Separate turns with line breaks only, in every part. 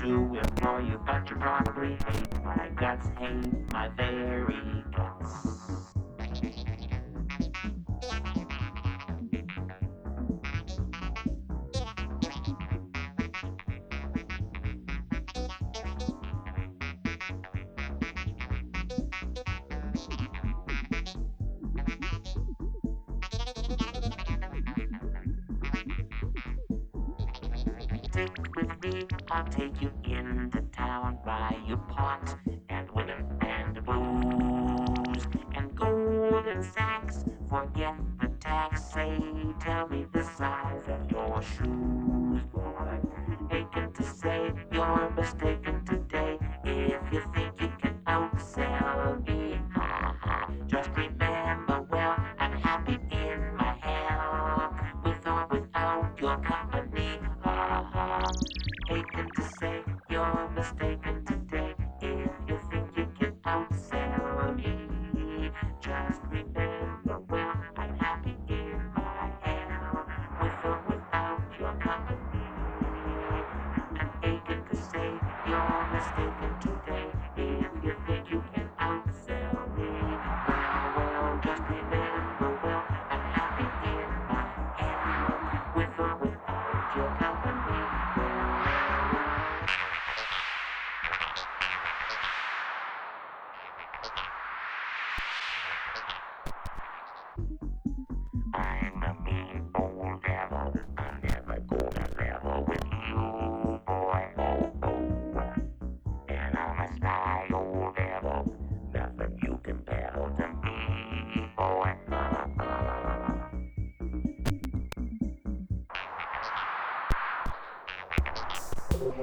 to employ you, but you probably hate my guts, hate my very guts.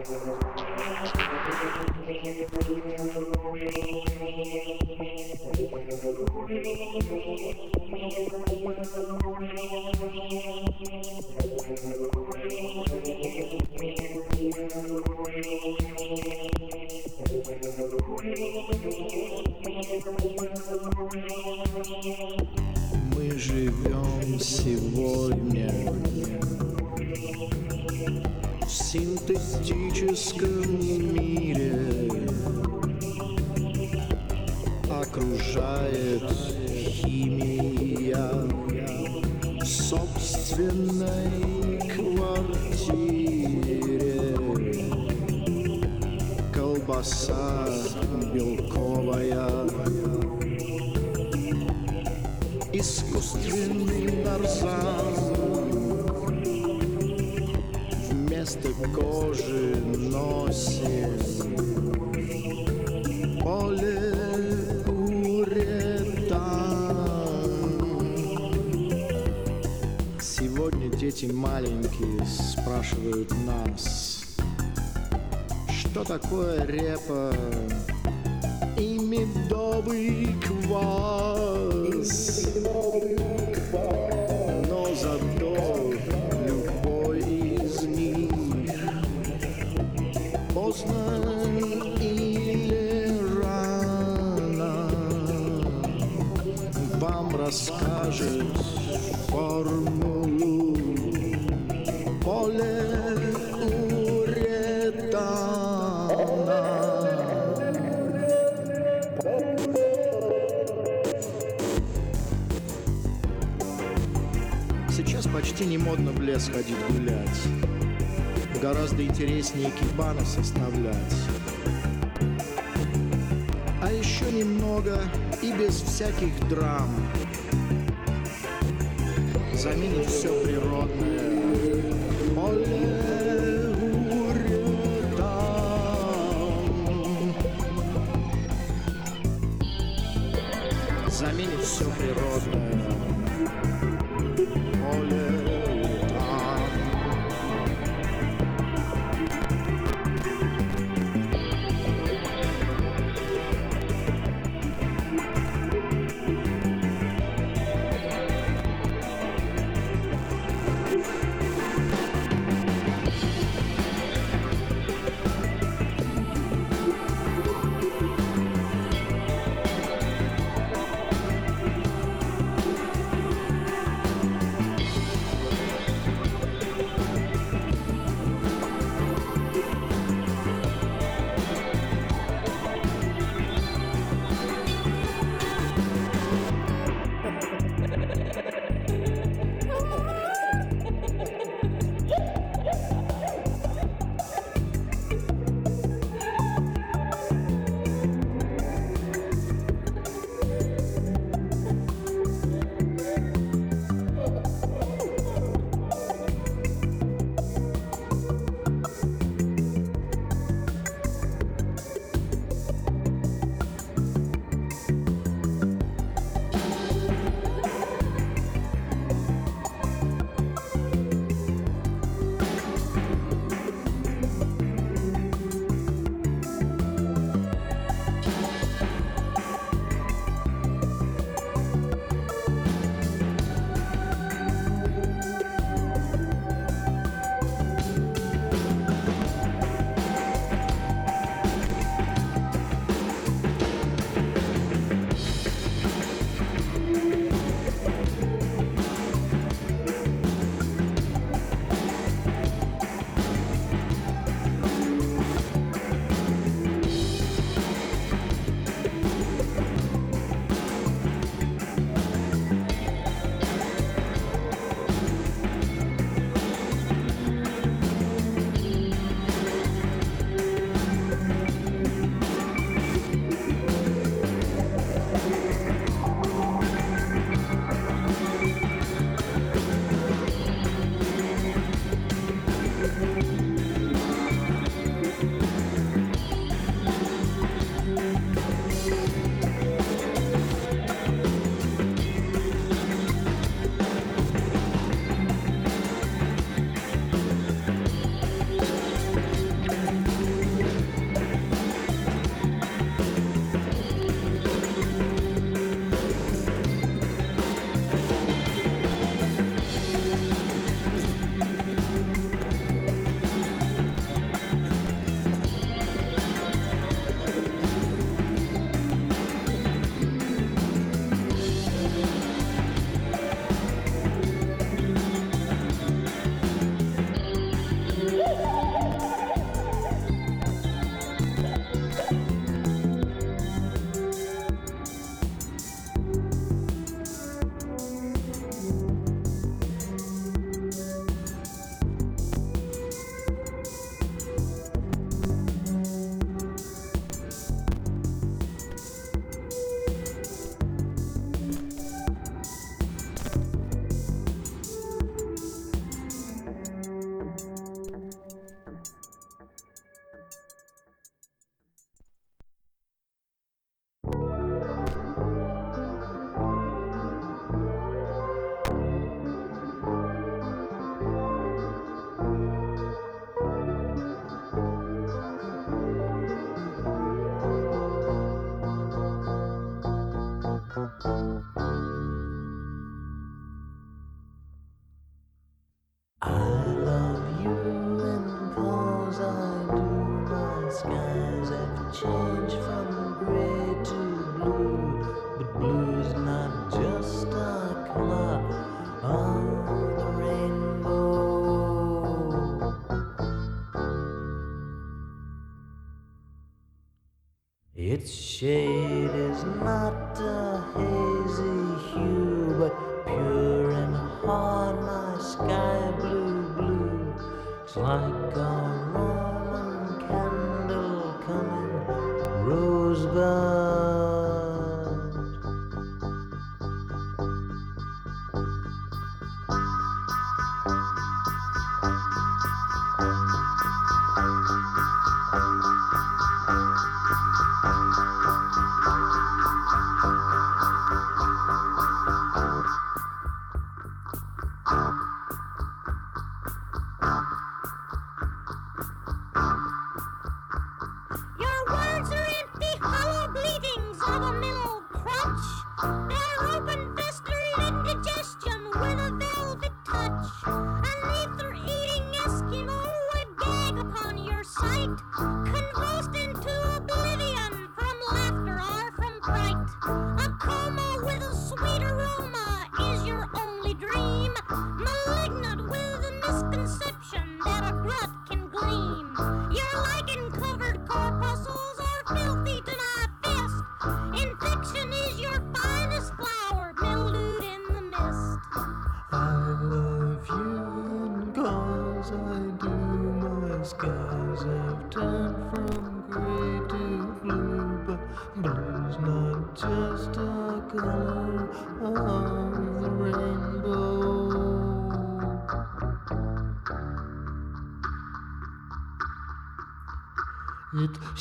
Мы живем сегодня в синтетическом мире. Окружает химия в собственной квартире. Колбаса белковая искусственный нарзан Вместо кожи носим полиуретан Сегодня дети маленькие спрашивают нас Что такое репа? И медовый квас. Но Сейчас почти не модно в лес ходить гулять. Гораздо интереснее кибаны составлять. А еще немного и без всяких драм. Заменить все природное. Заменить все природное.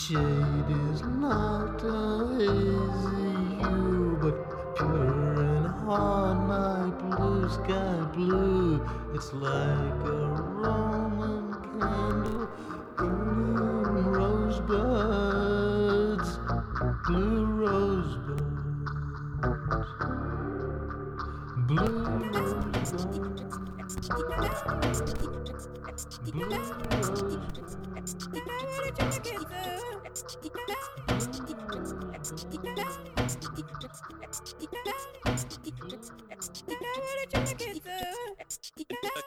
Shade is not
yeah.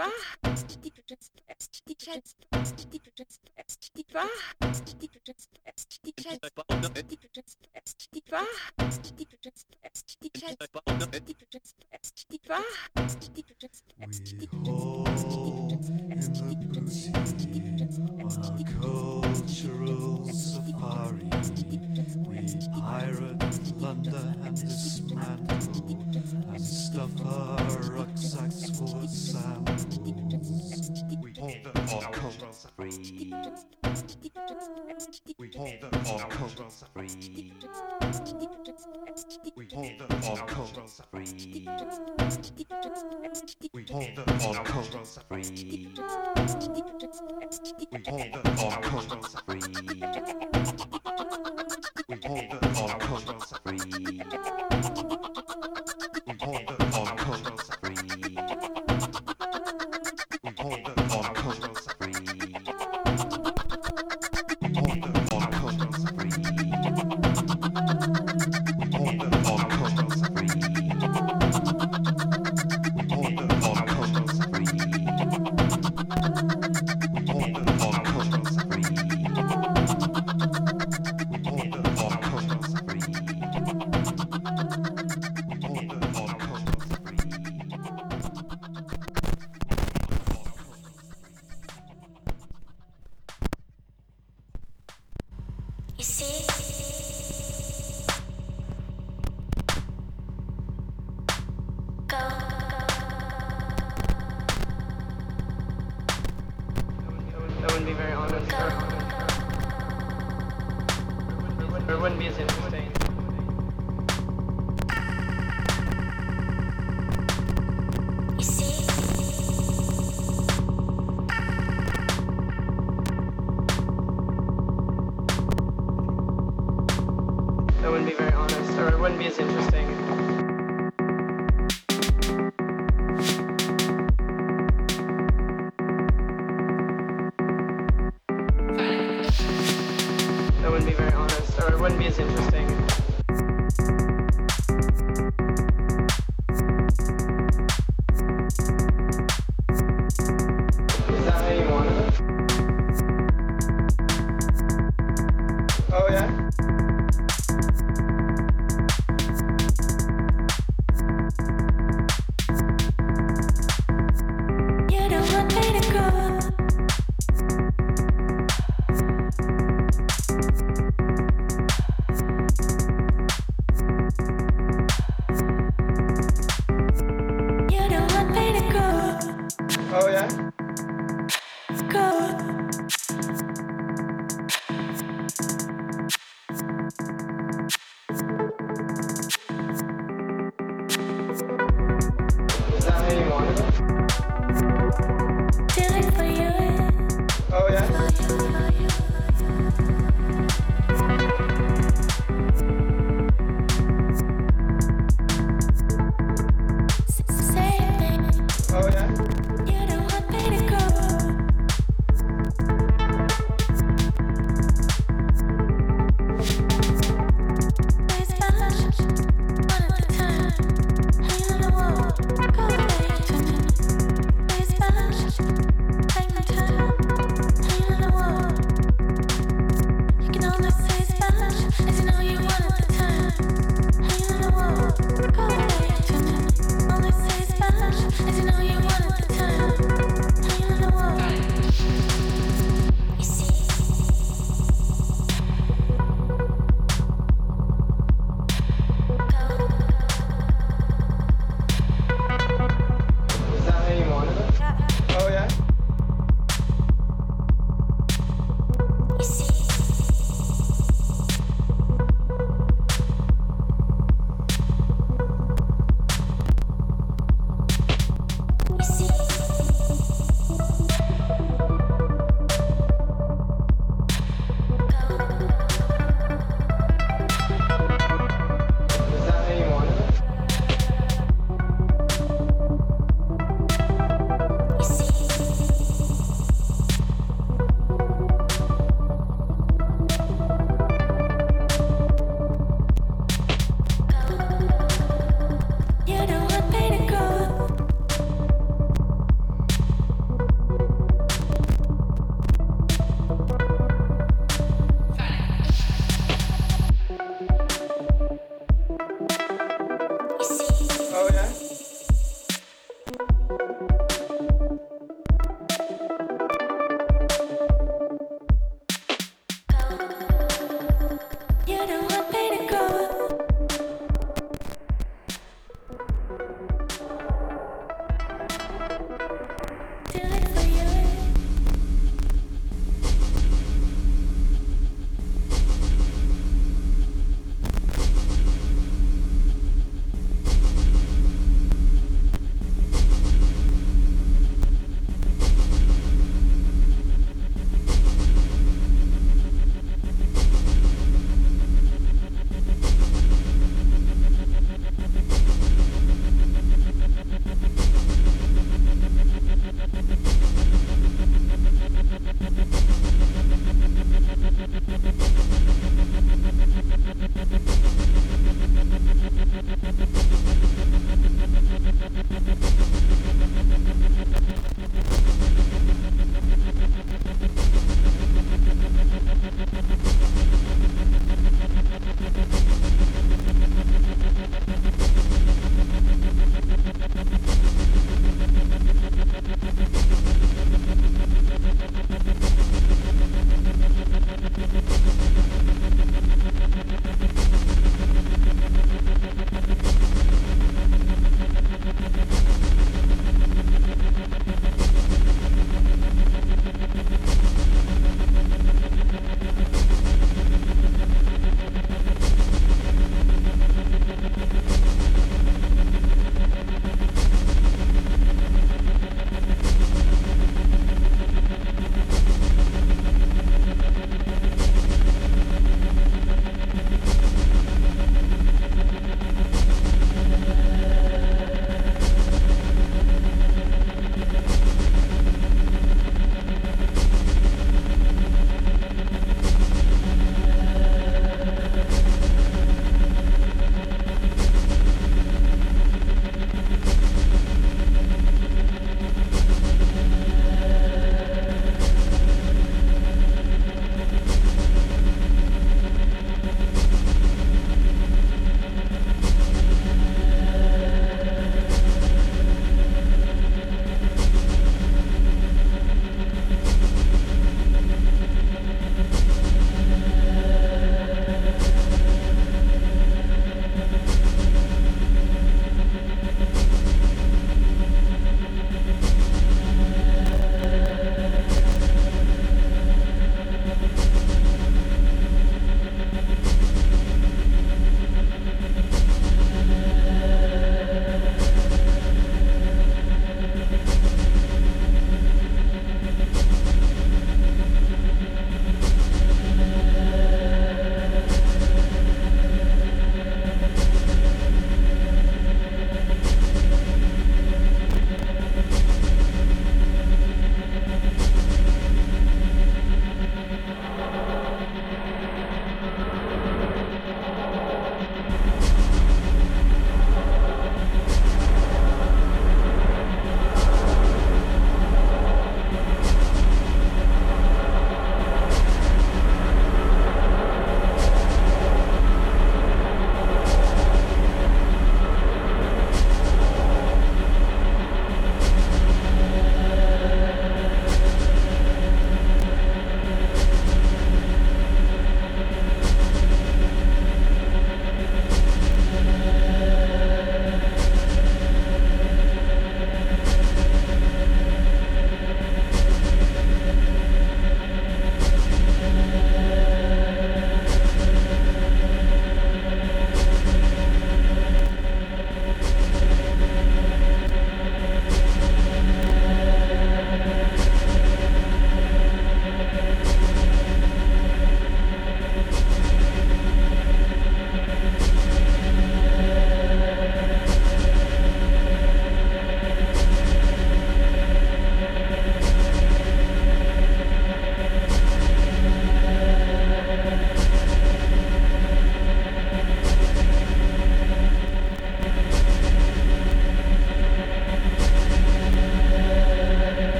Dwa. Dwa. Bah!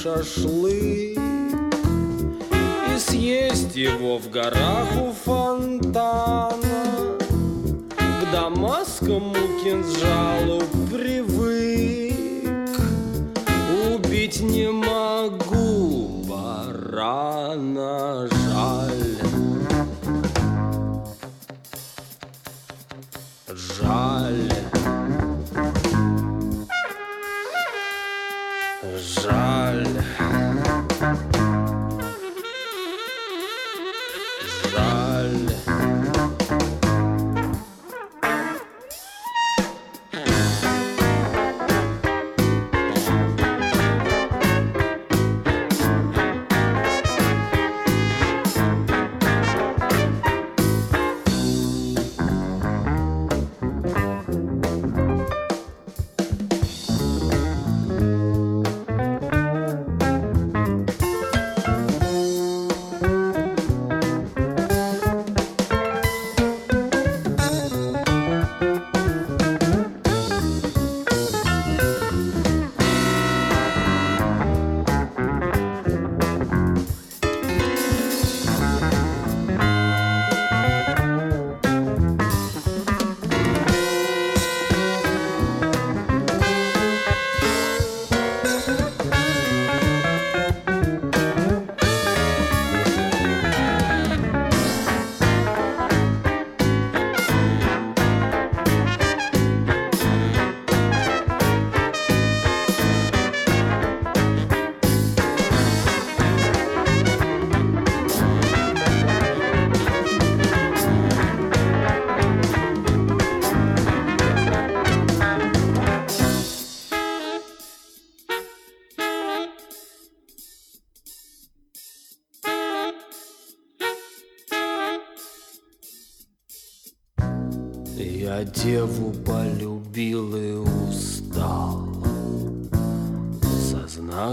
шашлык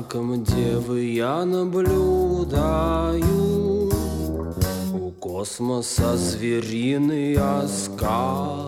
Знаком девы я наблюдаю. У космоса звериный оскал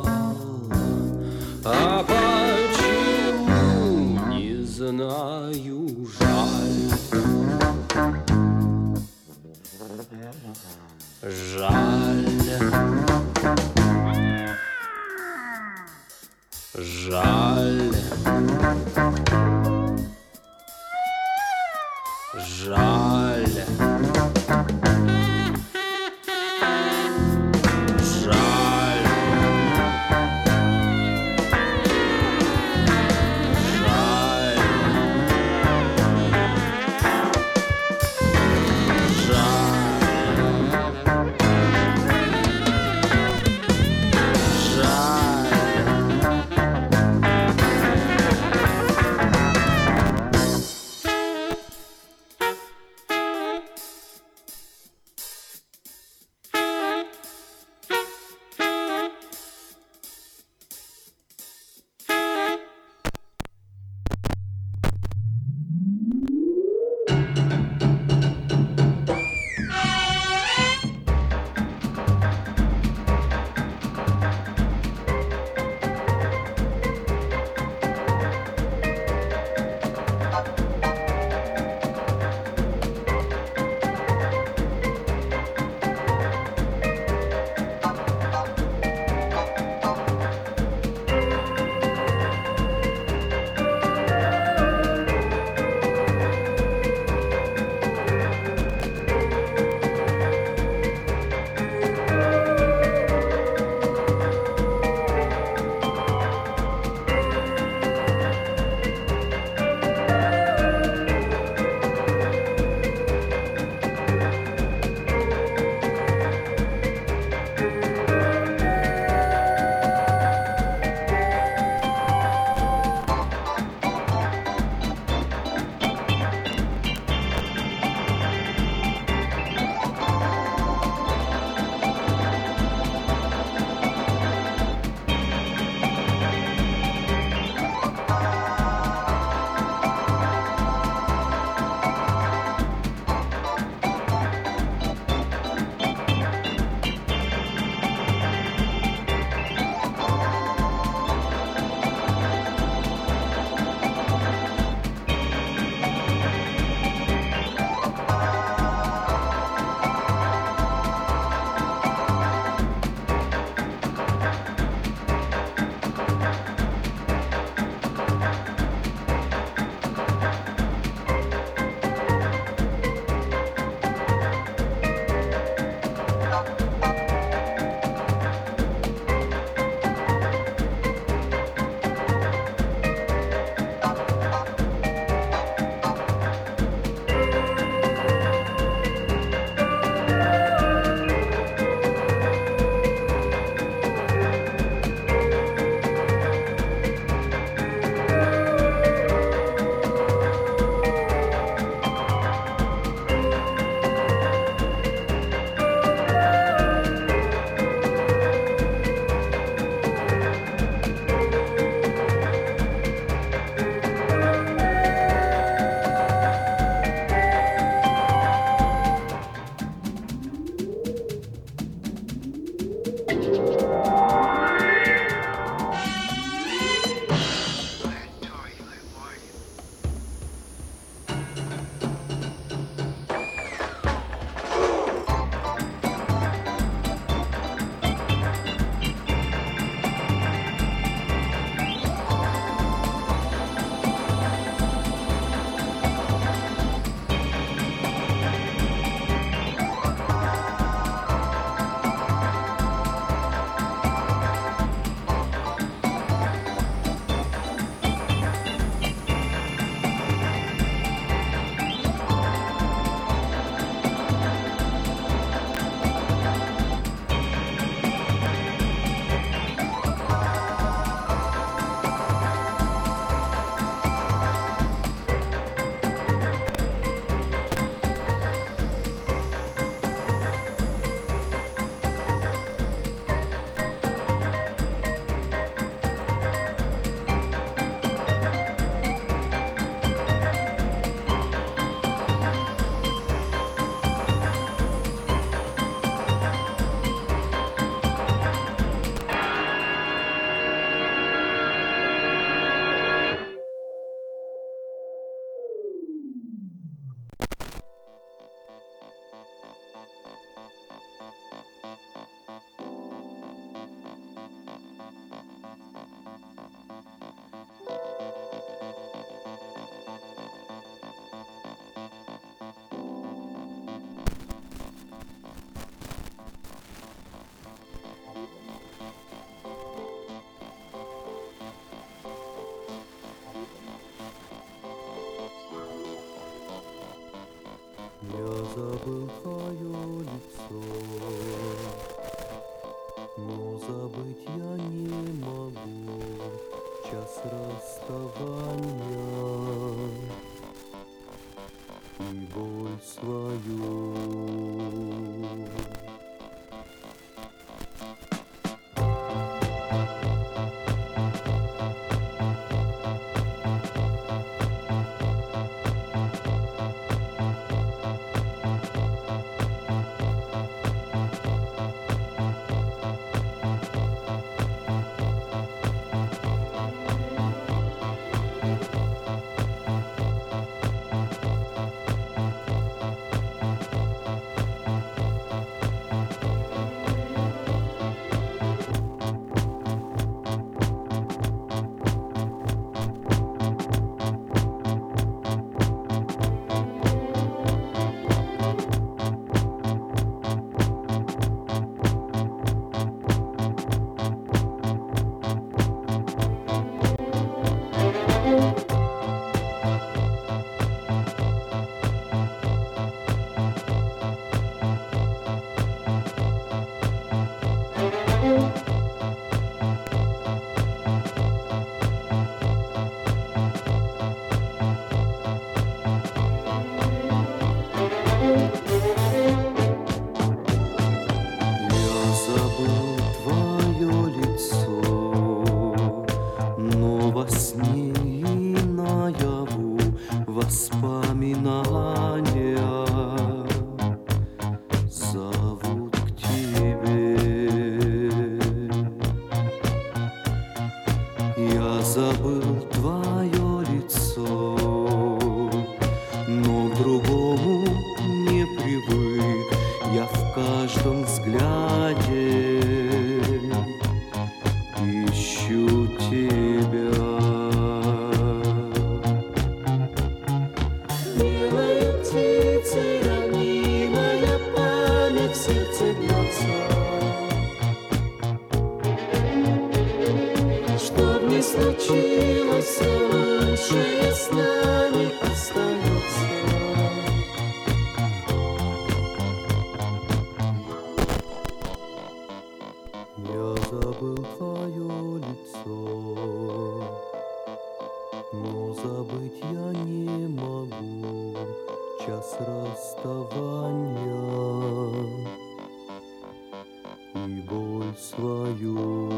свою.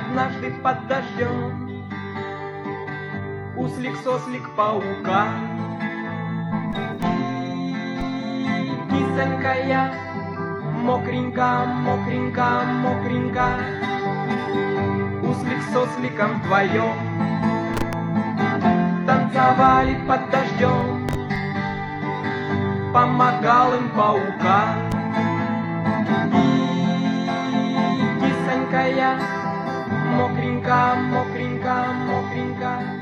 однажды под дождем. Услик, сослик, паука. Писанька я, мокренька, мокренька, мокренька. Услик сосликом вдвоем Танцевали под дождем Помогал им паука Писанька я, mocrinca, mocrinca, mocrinca.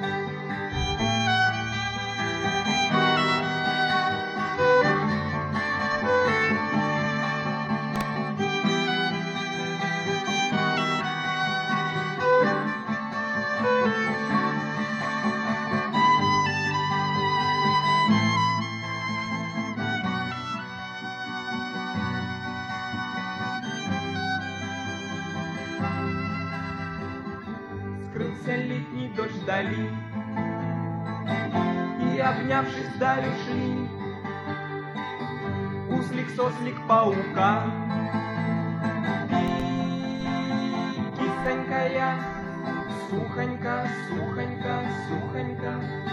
суслик паука. Кисонька я, сухонька, сухонька, сухонька.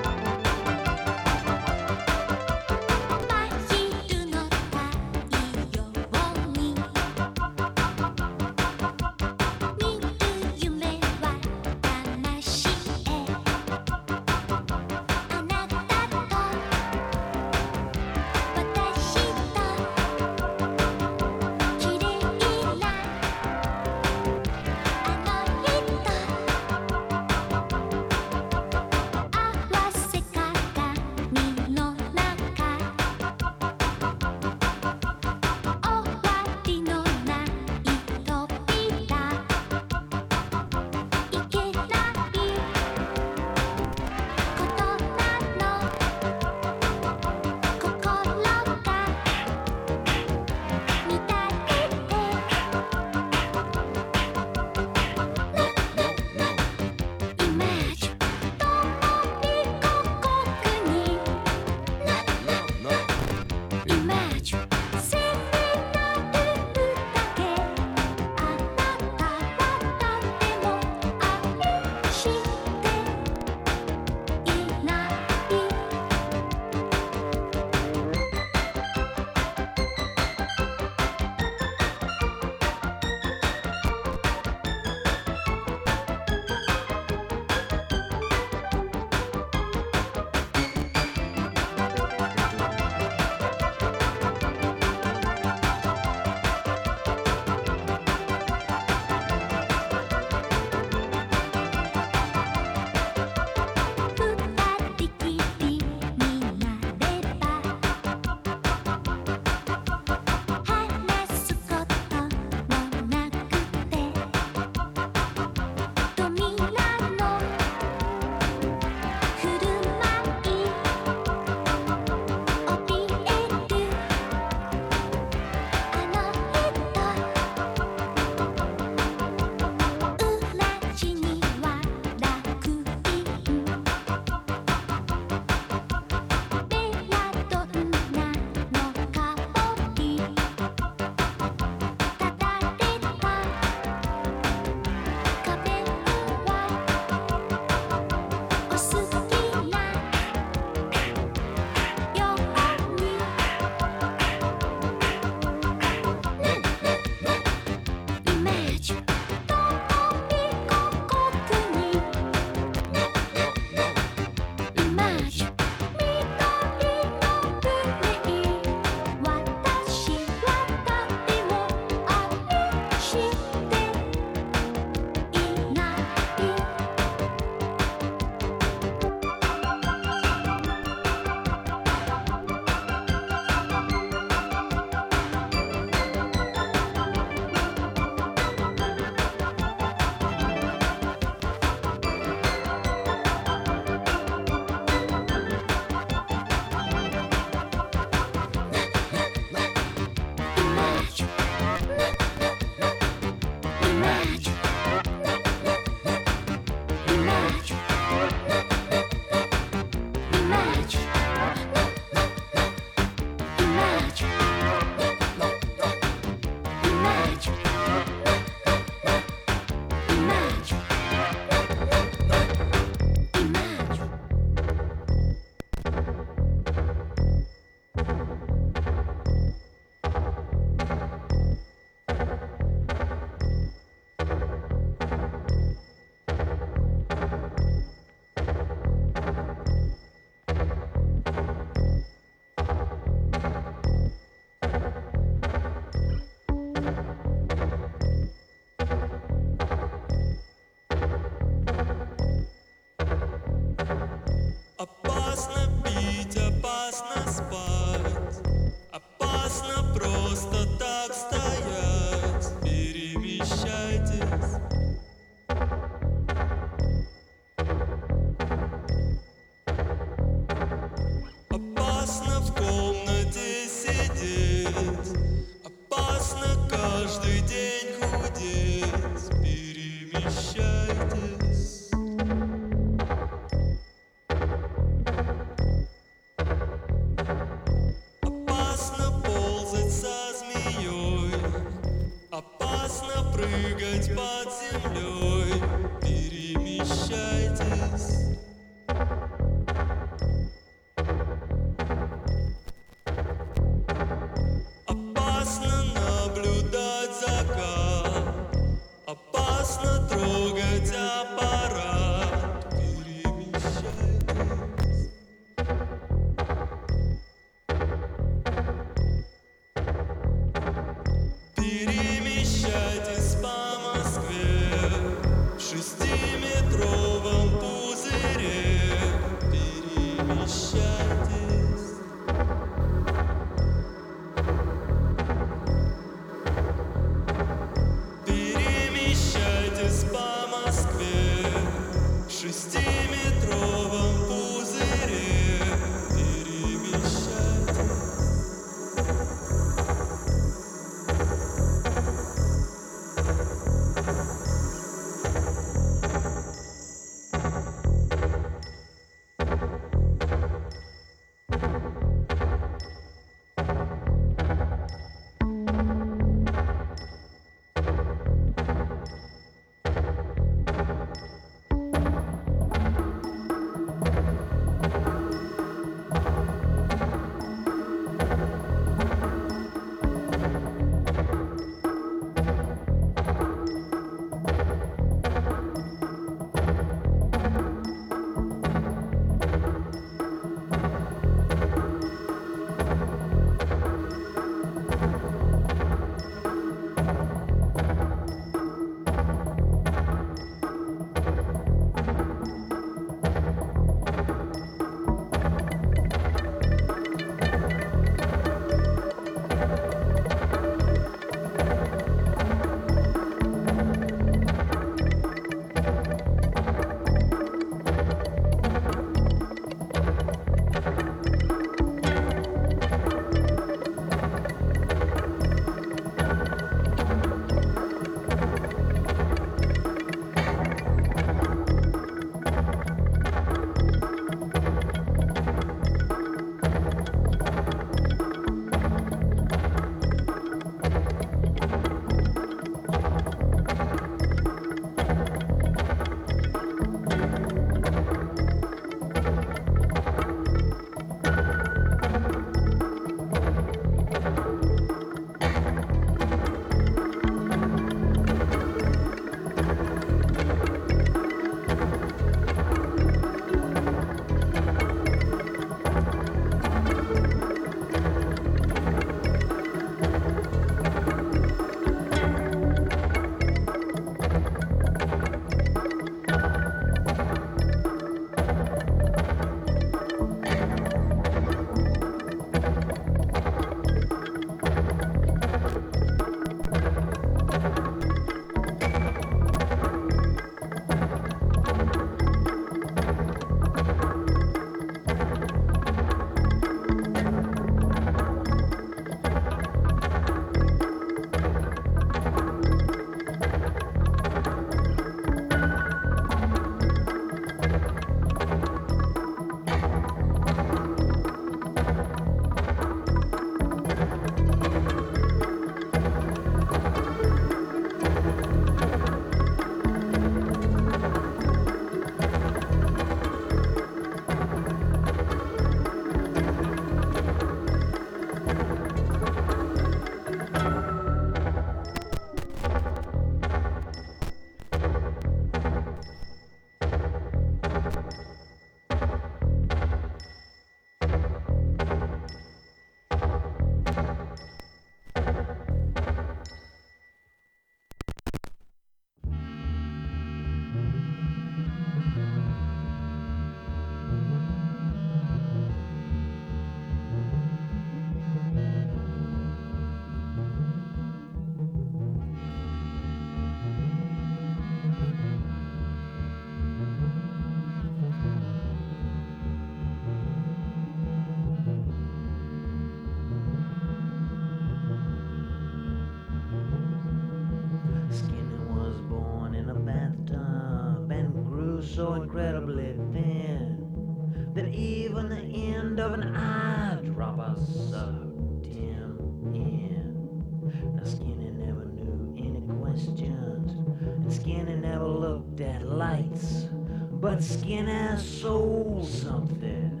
But Skinny sold something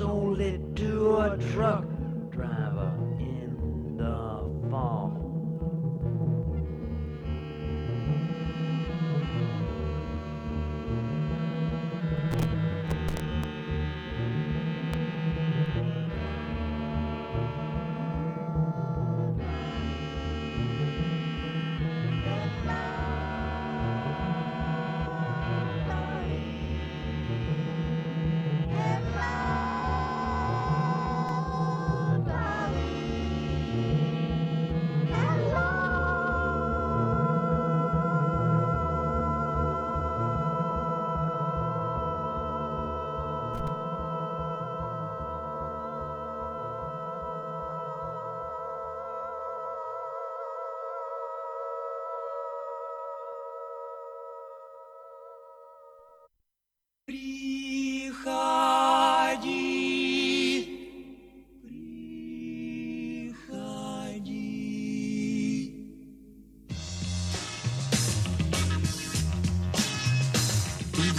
only do a drug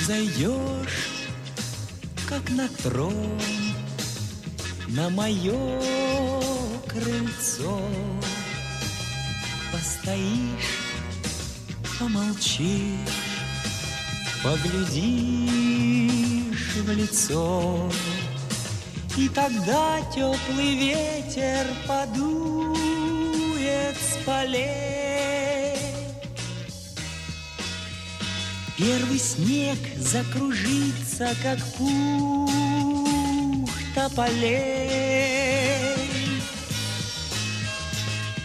Ты взойдешь, как на трон, на мое крыльцо. Постоишь, помолчишь, поглядишь в лицо. И тогда теплый ветер подует с полей. Первый снег закружится, как пух тополей.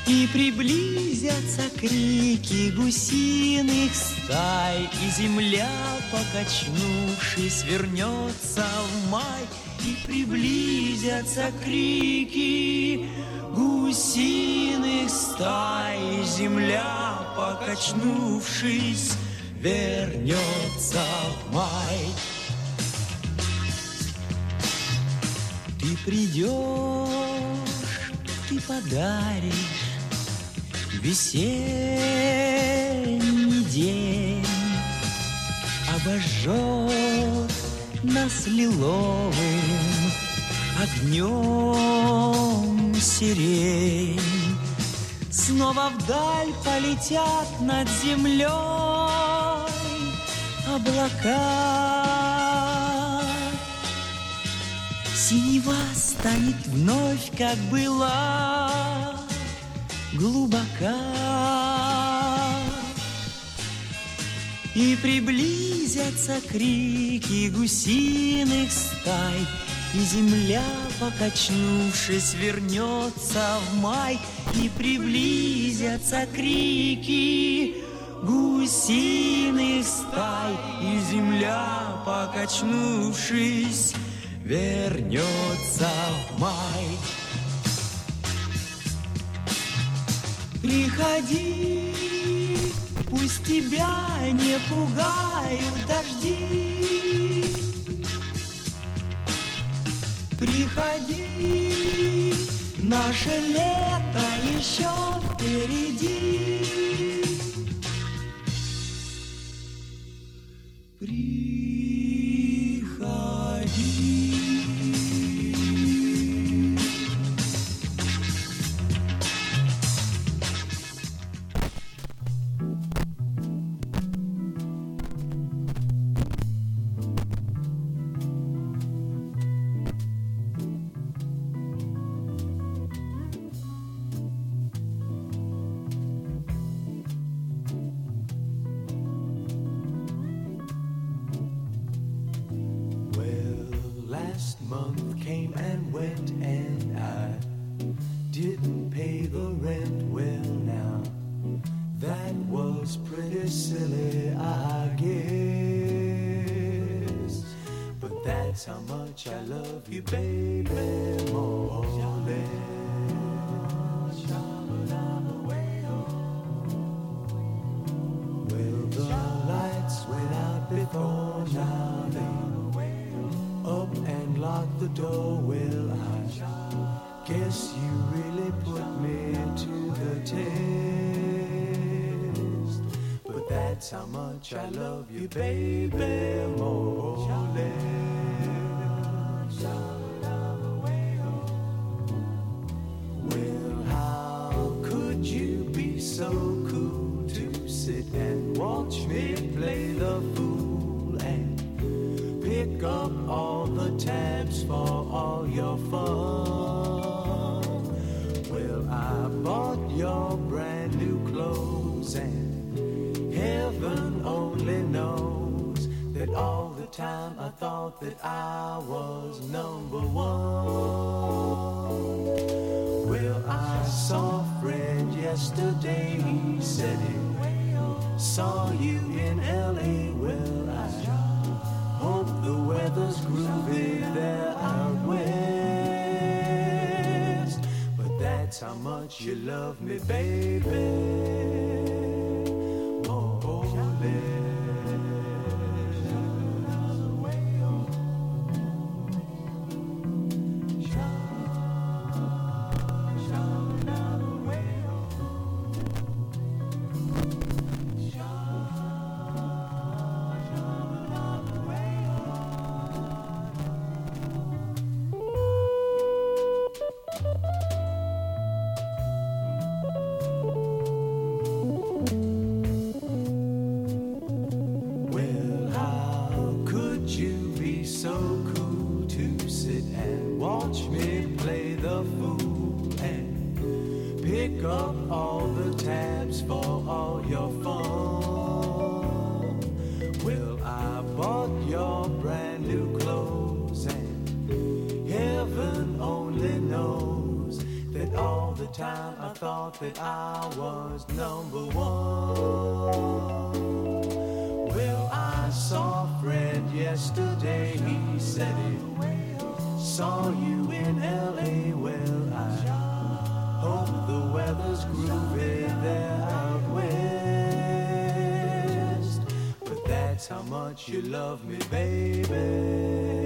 И приблизятся крики гусиных стай, И земля, покачнувшись, вернется в май. И приблизятся крики гусиных стай, И земля, покачнувшись, вернется в май. Ты придешь, ты подаришь весенний день, обожжет нас лиловым огнем сирень. Снова вдаль полетят над землей облака. Синева станет вновь, как была, глубока. И приблизятся крики гусиных стай, И земля, покачнувшись, вернется в май, И приблизятся крики гусиных стай, И земля, покачнувшись, вернется в май. Приходи, пусть тебя не пугают дожди. Приходи, наше лето еще впереди. Приходи.
that I was number one. Well, I saw a friend yesterday, he said it. Saw you in LA, well, I hope the weather's groovy there out west. But that's how much you love me, baby. saw you in LA. Well, I hope the weather's groovy there out west. But that's how much you love me, baby.